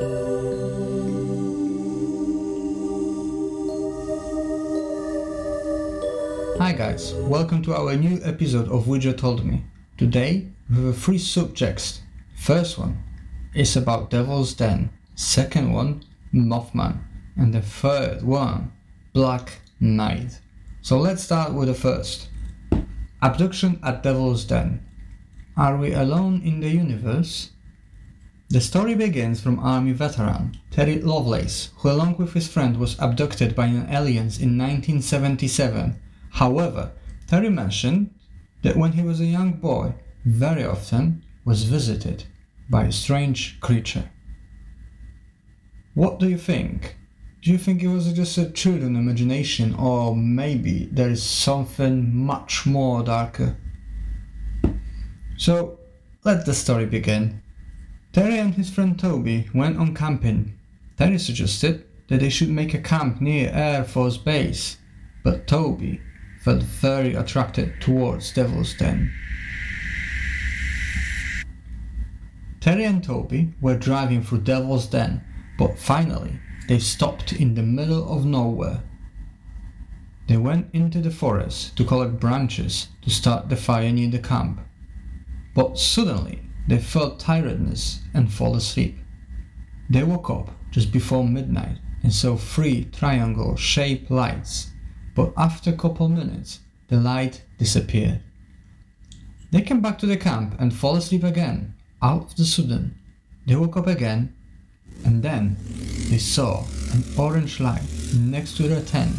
Hi guys, welcome to our new episode of Widget Told Me. Today we have three subjects. First one is about Devil's Den, second one Mothman, and the third one Black Knight. So let's start with the first. Abduction at Devil's Den. Are we alone in the universe? The story begins from Army veteran Terry Lovelace, who along with his friend was abducted by an aliens in 1977 However, Terry mentioned that when he was a young boy, very often was visited by a strange creature. What do you think? Do you think it was just a children's imagination, or maybe there is something much more darker? So, let the story begin. Terry and his friend Toby went on camping. Terry suggested that they should make a camp near Air Force Base, but Toby felt very attracted towards Devil's Den. Terry and Toby were driving through Devil's Den, but finally they stopped in the middle of nowhere. They went into the forest to collect branches to start the fire near the camp. But suddenly they felt tiredness and fall asleep. They woke up just before midnight and saw three triangle shaped lights but after a couple minutes, the light disappeared. They came back to the camp and fall asleep again. Out of the sudden, they woke up again, and then they saw an orange light next to their tent.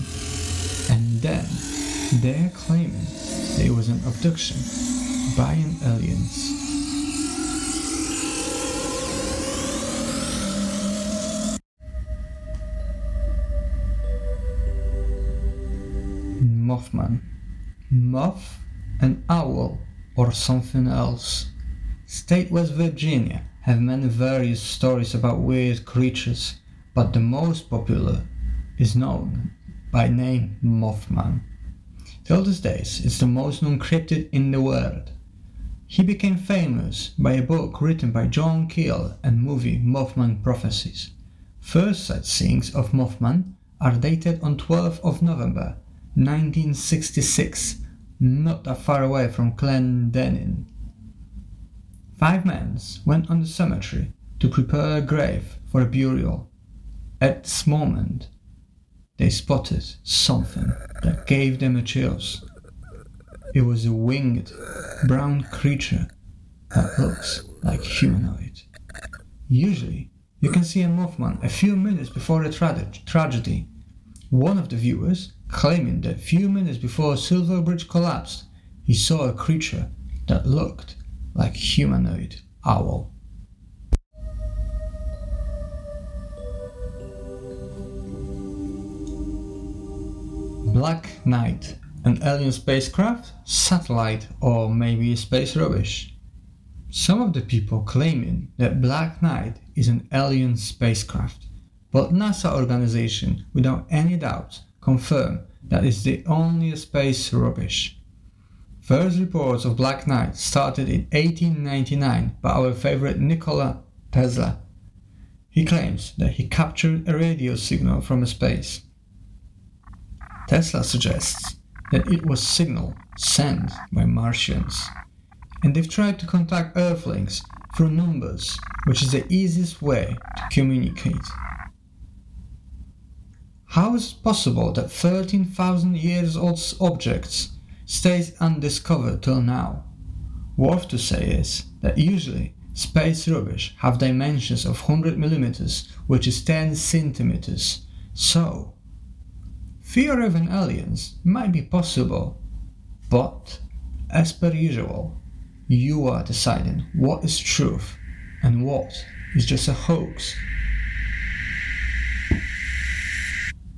And then they're claiming it was an abduction by an aliens. Mothman. Moth, an owl, or something else. State West Virginia have many various stories about weird creatures, but the most popular is known by name Mothman. Till these days, it's the most known cryptid in the world. He became famous by a book written by John Keel and movie Mothman Prophecies. First sightings of Mothman are dated on 12th of November 1966, not that far away from Clendenin. Five men went on the cemetery to prepare a grave for a burial. At this moment, they spotted something that gave them a chills. It was a winged brown creature that looks like humanoid. Usually, you can see a Mothman a few minutes before a tra- tragedy. One of the viewers claiming that few minutes before Silver Bridge collapsed, he saw a creature that looked like humanoid owl. Black Knight, an alien spacecraft, satellite, or maybe space rubbish. Some of the people claiming that Black Knight is an alien spacecraft, but NASA organization, without any doubt, confirm that is the only space rubbish. First reports of Black Knight started in 1899 by our favorite Nikola Tesla. He claims that he captured a radio signal from space. Tesla suggests that it was signal sent by Martians, and they've tried to contact Earthlings through numbers, which is the easiest way to communicate. How is it possible that 13,000 years old objects stays undiscovered till now? Worth to say is that usually space rubbish have dimensions of 100 millimeters, which is 10 centimeters. So, fear of an aliens might be possible, but as per usual, you are deciding what is truth and what is just a hoax